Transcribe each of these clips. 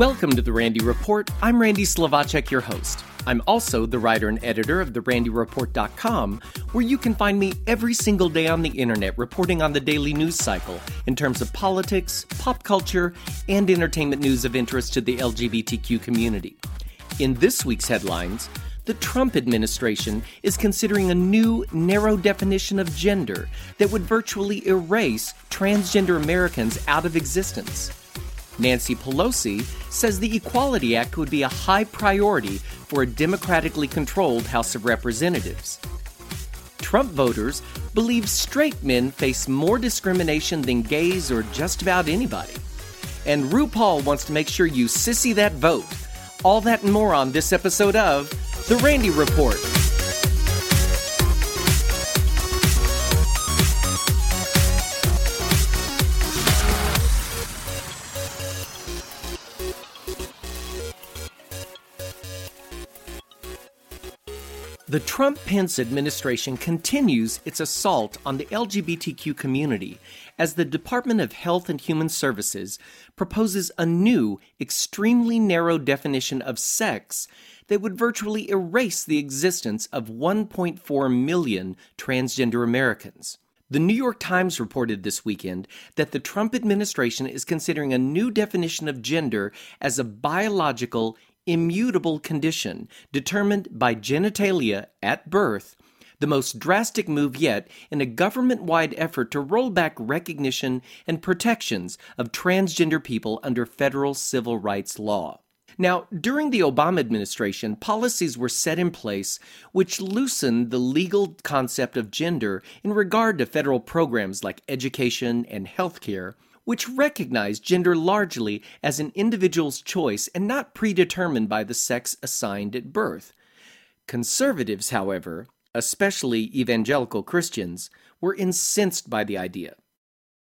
Welcome to the Randy Report. I'm Randy Slovacek, your host. I'm also the writer and editor of therandyreport.com, where you can find me every single day on the internet reporting on the daily news cycle in terms of politics, pop culture, and entertainment news of interest to the LGBTQ community. In this week's headlines, the Trump administration is considering a new narrow definition of gender that would virtually erase transgender Americans out of existence. Nancy Pelosi says the Equality Act would be a high priority for a democratically controlled House of Representatives. Trump voters believe straight men face more discrimination than gays or just about anybody. And RuPaul wants to make sure you sissy that vote. All that and more on this episode of The Randy Report. The Trump Pence administration continues its assault on the LGBTQ community as the Department of Health and Human Services proposes a new, extremely narrow definition of sex that would virtually erase the existence of 1.4 million transgender Americans. The New York Times reported this weekend that the Trump administration is considering a new definition of gender as a biological, immutable condition determined by genitalia at birth, the most drastic move yet in a government wide effort to roll back recognition and protections of transgender people under federal civil rights law. Now, during the Obama administration, policies were set in place which loosened the legal concept of gender in regard to federal programs like education and healthcare which recognize gender largely as an individual's choice and not predetermined by the sex assigned at birth. Conservatives, however, especially evangelical Christians, were incensed by the idea.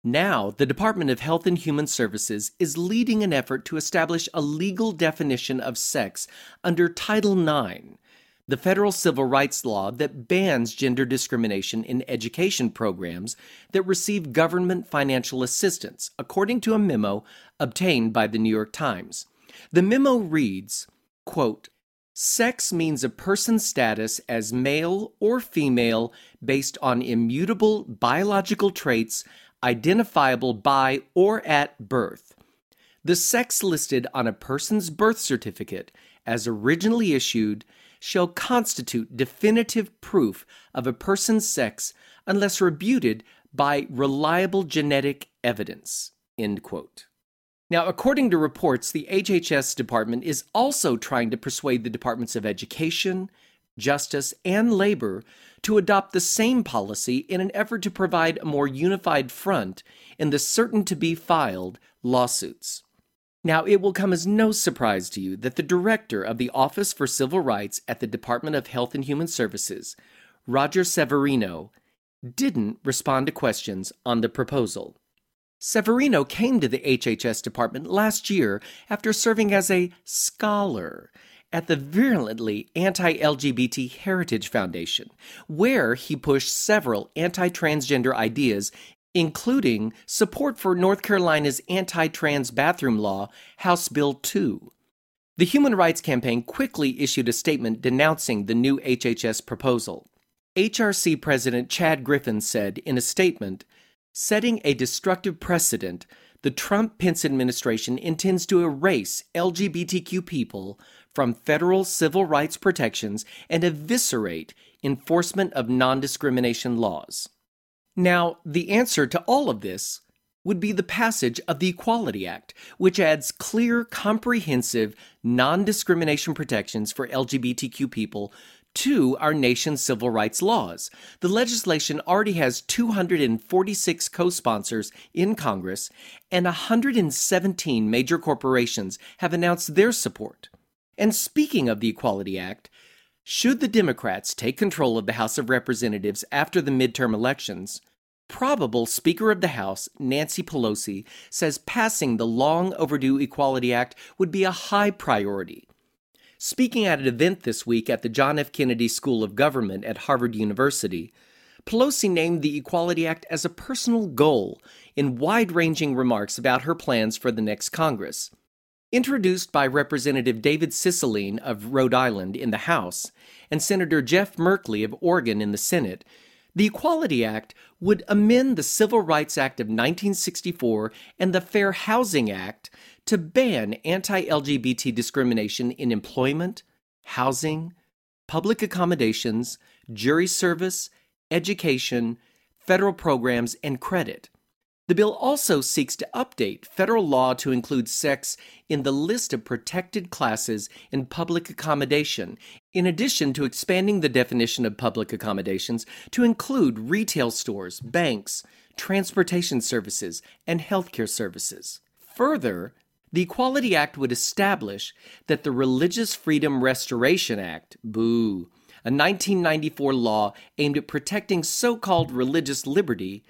Now, the Department of Health and Human Services is leading an effort to establish a legal definition of sex under Title IX, the federal civil rights law that bans gender discrimination in education programs that receive government financial assistance, according to a memo obtained by the New York Times. The memo reads, quote, Sex means a person's status as male or female based on immutable biological traits identifiable by or at birth. The sex listed on a person's birth certificate, as originally issued, shall constitute definitive proof of a person's sex unless rebuted by reliable genetic evidence. Now, according to reports, the HHS department is also trying to persuade the departments of education, justice, and labor to adopt the same policy in an effort to provide a more unified front in the certain to be filed lawsuits. Now, it will come as no surprise to you that the director of the Office for Civil Rights at the Department of Health and Human Services, Roger Severino, didn't respond to questions on the proposal. Severino came to the HHS department last year after serving as a scholar at the virulently anti LGBT Heritage Foundation, where he pushed several anti transgender ideas including support for North Carolina's anti trans bathroom law, House Bill 2. The Human Rights Campaign quickly issued a statement denouncing the new HHS proposal. HRC President Chad Griffin said in a statement setting a destructive precedent, the Trump Pence administration intends to erase LGBTQ people from federal civil rights protections and eviscerate enforcement of non discrimination laws. Now, the answer to all of this would be the passage of the Equality Act, which adds clear, comprehensive, non discrimination protections for LGBTQ people to our nation's civil rights laws. The legislation already has 246 co sponsors in Congress, and 117 major corporations have announced their support. And speaking of the Equality Act, should the Democrats take control of the House of Representatives after the midterm elections, Probable Speaker of the House, Nancy Pelosi, says passing the long overdue Equality Act would be a high priority. Speaking at an event this week at the John F. Kennedy School of Government at Harvard University, Pelosi named the Equality Act as a personal goal in wide ranging remarks about her plans for the next Congress. Introduced by Representative David Cicilline of Rhode Island in the House and Senator Jeff Merkley of Oregon in the Senate, the Equality Act would amend the Civil Rights Act of 1964 and the Fair Housing Act to ban anti LGBT discrimination in employment, housing, public accommodations, jury service, education, federal programs, and credit. The bill also seeks to update federal law to include sex in the list of protected classes in public accommodation, in addition to expanding the definition of public accommodations to include retail stores, banks, transportation services, and healthcare services. Further, the Equality Act would establish that the Religious Freedom Restoration Act, boo, a 1994 law aimed at protecting so called religious liberty,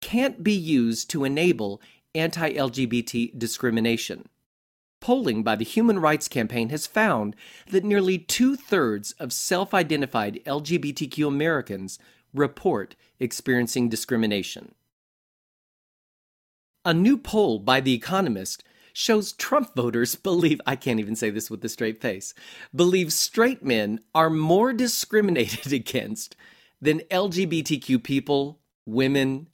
can't be used to enable anti LGBT discrimination. Polling by the Human Rights Campaign has found that nearly two thirds of self identified LGBTQ Americans report experiencing discrimination. A new poll by The Economist shows Trump voters believe, I can't even say this with a straight face, believe straight men are more discriminated against than LGBTQ people, women,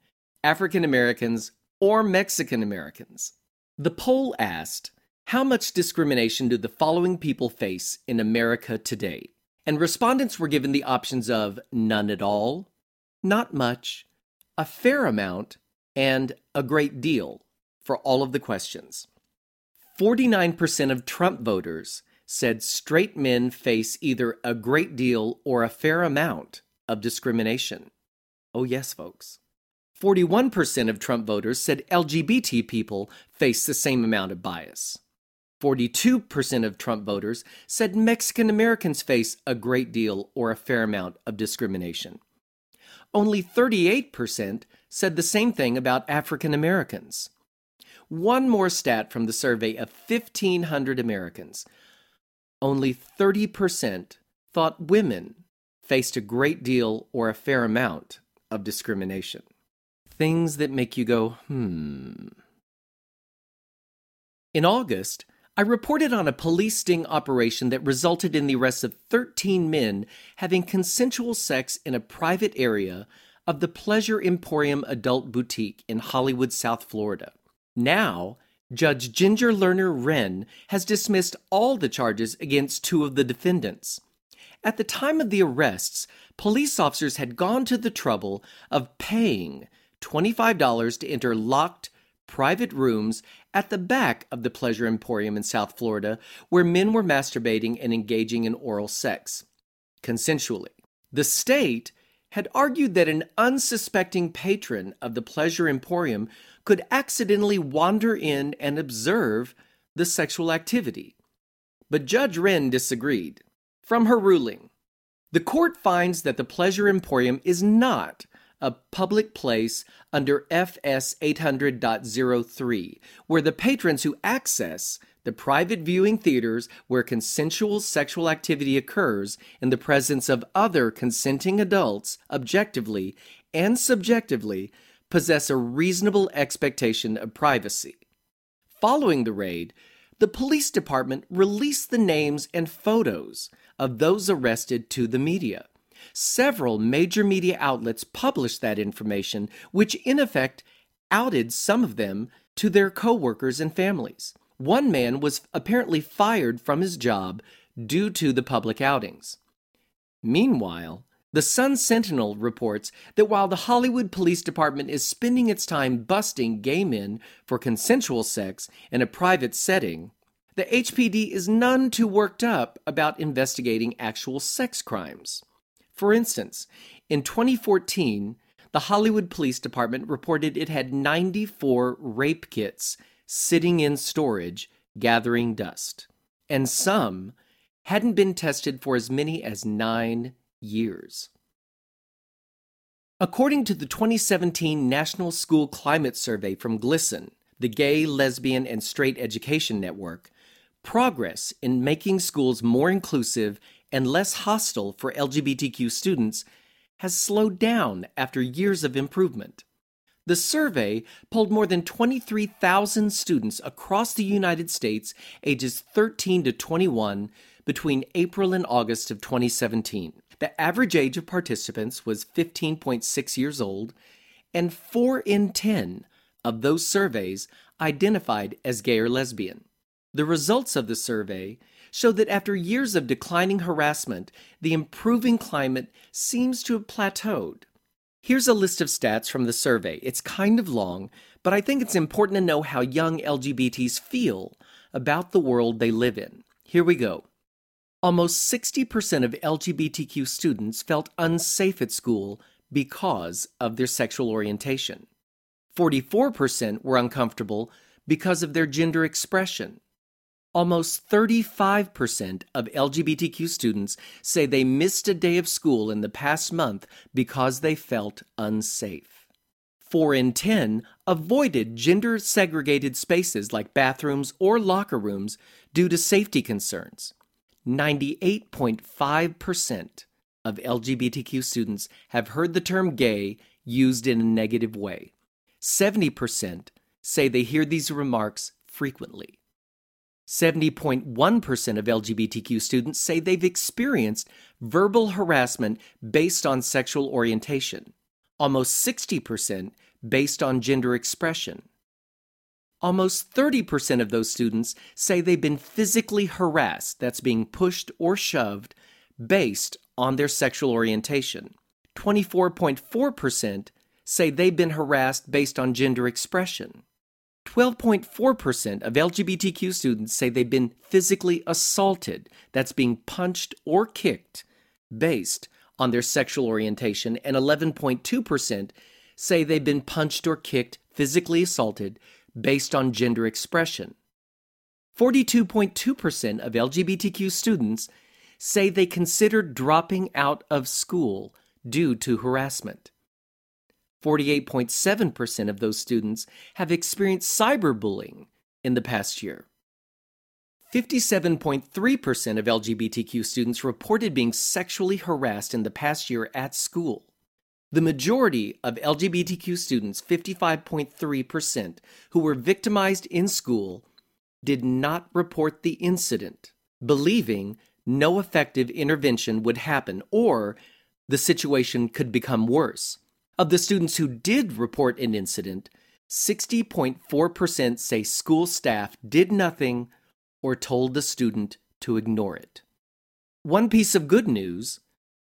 African Americans, or Mexican Americans. The poll asked, How much discrimination do the following people face in America today? And respondents were given the options of none at all, not much, a fair amount, and a great deal for all of the questions. 49% of Trump voters said straight men face either a great deal or a fair amount of discrimination. Oh, yes, folks. 41% of Trump voters said LGBT people face the same amount of bias. 42% of Trump voters said Mexican Americans face a great deal or a fair amount of discrimination. Only 38% said the same thing about African Americans. One more stat from the survey of 1,500 Americans. Only 30% thought women faced a great deal or a fair amount of discrimination. Things that make you go, hmm. In August, I reported on a police sting operation that resulted in the arrest of 13 men having consensual sex in a private area of the Pleasure Emporium Adult Boutique in Hollywood, South Florida. Now, Judge Ginger Lerner Wren has dismissed all the charges against two of the defendants. At the time of the arrests, police officers had gone to the trouble of paying $25 to enter locked, private rooms at the back of the Pleasure Emporium in South Florida where men were masturbating and engaging in oral sex, consensually. The state had argued that an unsuspecting patron of the Pleasure Emporium could accidentally wander in and observe the sexual activity. But Judge Wren disagreed. From her ruling, the court finds that the Pleasure Emporium is not a public place under FS 800.03, where the patrons who access the private viewing theaters where consensual sexual activity occurs in the presence of other consenting adults objectively and subjectively possess a reasonable expectation of privacy. Following the raid, the police department released the names and photos of those arrested to the media. Several major media outlets published that information, which in effect outed some of them to their coworkers and families. One man was apparently fired from his job due to the public outings. Meanwhile, the Sun Sentinel reports that while the Hollywood Police Department is spending its time busting gay men for consensual sex in a private setting, the HPD is none too worked up about investigating actual sex crimes. For instance, in 2014, the Hollywood Police Department reported it had 94 rape kits sitting in storage gathering dust, and some hadn't been tested for as many as nine years. According to the 2017 National School Climate Survey from GLSEN, the Gay, Lesbian, and Straight Education Network, progress in making schools more inclusive and less hostile for LGBTQ students has slowed down after years of improvement. The survey polled more than 23,000 students across the United States ages 13 to 21 between April and August of 2017. The average age of participants was 15.6 years old, and 4 in 10 of those surveys identified as gay or lesbian. The results of the survey show that after years of declining harassment, the improving climate seems to have plateaued. Here's a list of stats from the survey. It's kind of long, but I think it's important to know how young LGBTs feel about the world they live in. Here we go. Almost 60% of LGBTQ students felt unsafe at school because of their sexual orientation. 44% were uncomfortable because of their gender expression. Almost 35% of LGBTQ students say they missed a day of school in the past month because they felt unsafe. 4 in 10 avoided gender segregated spaces like bathrooms or locker rooms due to safety concerns. 98.5% of LGBTQ students have heard the term gay used in a negative way. 70% say they hear these remarks frequently. 70.1% of LGBTQ students say they've experienced verbal harassment based on sexual orientation, almost 60% based on gender expression. Almost 30% of those students say they've been physically harassed, that's being pushed or shoved, based on their sexual orientation. 24.4% say they've been harassed based on gender expression. 12.4% of LGBTQ students say they've been physically assaulted, that's being punched or kicked, based on their sexual orientation, and 11.2% say they've been punched or kicked, physically assaulted, based on gender expression. 42.2% of LGBTQ students say they considered dropping out of school due to harassment. 48.7% of those students have experienced cyberbullying in the past year. 57.3% of LGBTQ students reported being sexually harassed in the past year at school. The majority of LGBTQ students, 55.3%, who were victimized in school, did not report the incident, believing no effective intervention would happen or the situation could become worse. Of the students who did report an incident, 60.4% say school staff did nothing or told the student to ignore it. One piece of good news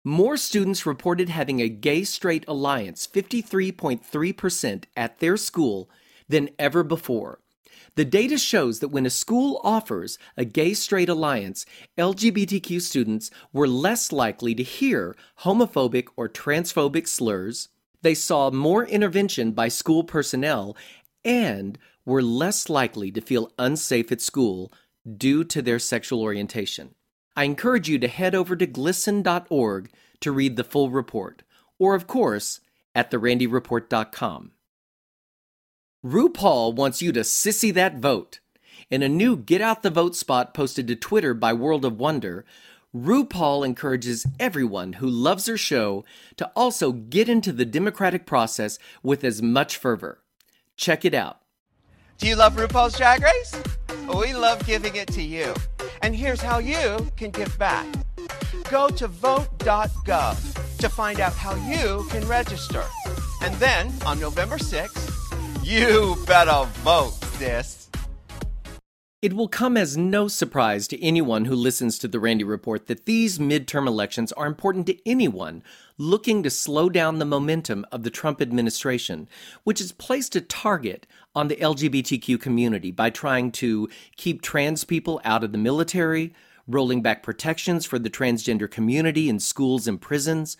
more students reported having a gay straight alliance, 53.3% at their school, than ever before. The data shows that when a school offers a gay straight alliance, LGBTQ students were less likely to hear homophobic or transphobic slurs, they saw more intervention by school personnel and were less likely to feel unsafe at school due to their sexual orientation. I encourage you to head over to glsen.org to read the full report, or of course, at therandyreport.com. RuPaul wants you to sissy that vote. In a new Get Out the Vote spot posted to Twitter by World of Wonder, RuPaul encourages everyone who loves her show to also get into the democratic process with as much fervor. Check it out. Do you love RuPaul's Drag Race? We love giving it to you. And here's how you can give back. Go to vote.gov to find out how you can register. And then on November 6th, you better vote, sis. It will come as no surprise to anyone who listens to the Randy Report that these midterm elections are important to anyone looking to slow down the momentum of the Trump administration, which has placed a target on the LGBTQ community by trying to keep trans people out of the military, rolling back protections for the transgender community in schools and prisons,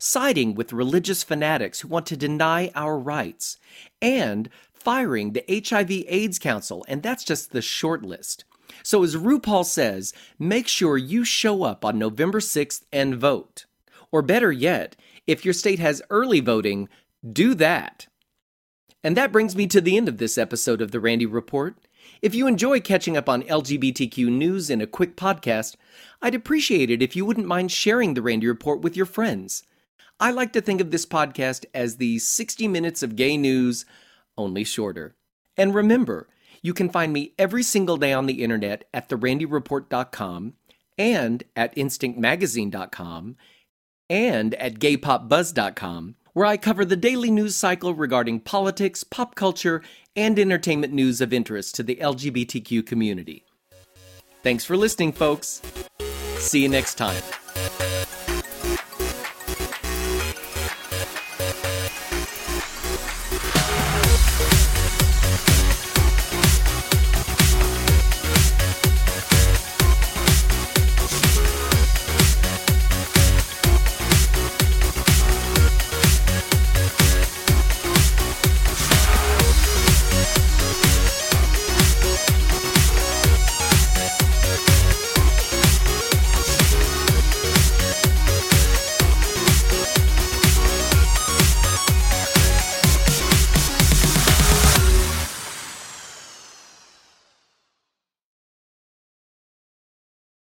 siding with religious fanatics who want to deny our rights, and firing the HIV AIDS Council, and that's just the short list. So, as RuPaul says, make sure you show up on November 6th and vote. Or better yet, if your state has early voting, do that. And that brings me to the end of this episode of The Randy Report. If you enjoy catching up on LGBTQ news in a quick podcast, I'd appreciate it if you wouldn't mind sharing The Randy Report with your friends. I like to think of this podcast as the 60 minutes of gay news, only shorter. And remember, you can find me every single day on the internet at therandyreport.com and at instinctmagazine.com and at gaypopbuzz.com, where I cover the daily news cycle regarding politics, pop culture, and entertainment news of interest to the LGBTQ community. Thanks for listening, folks. See you next time.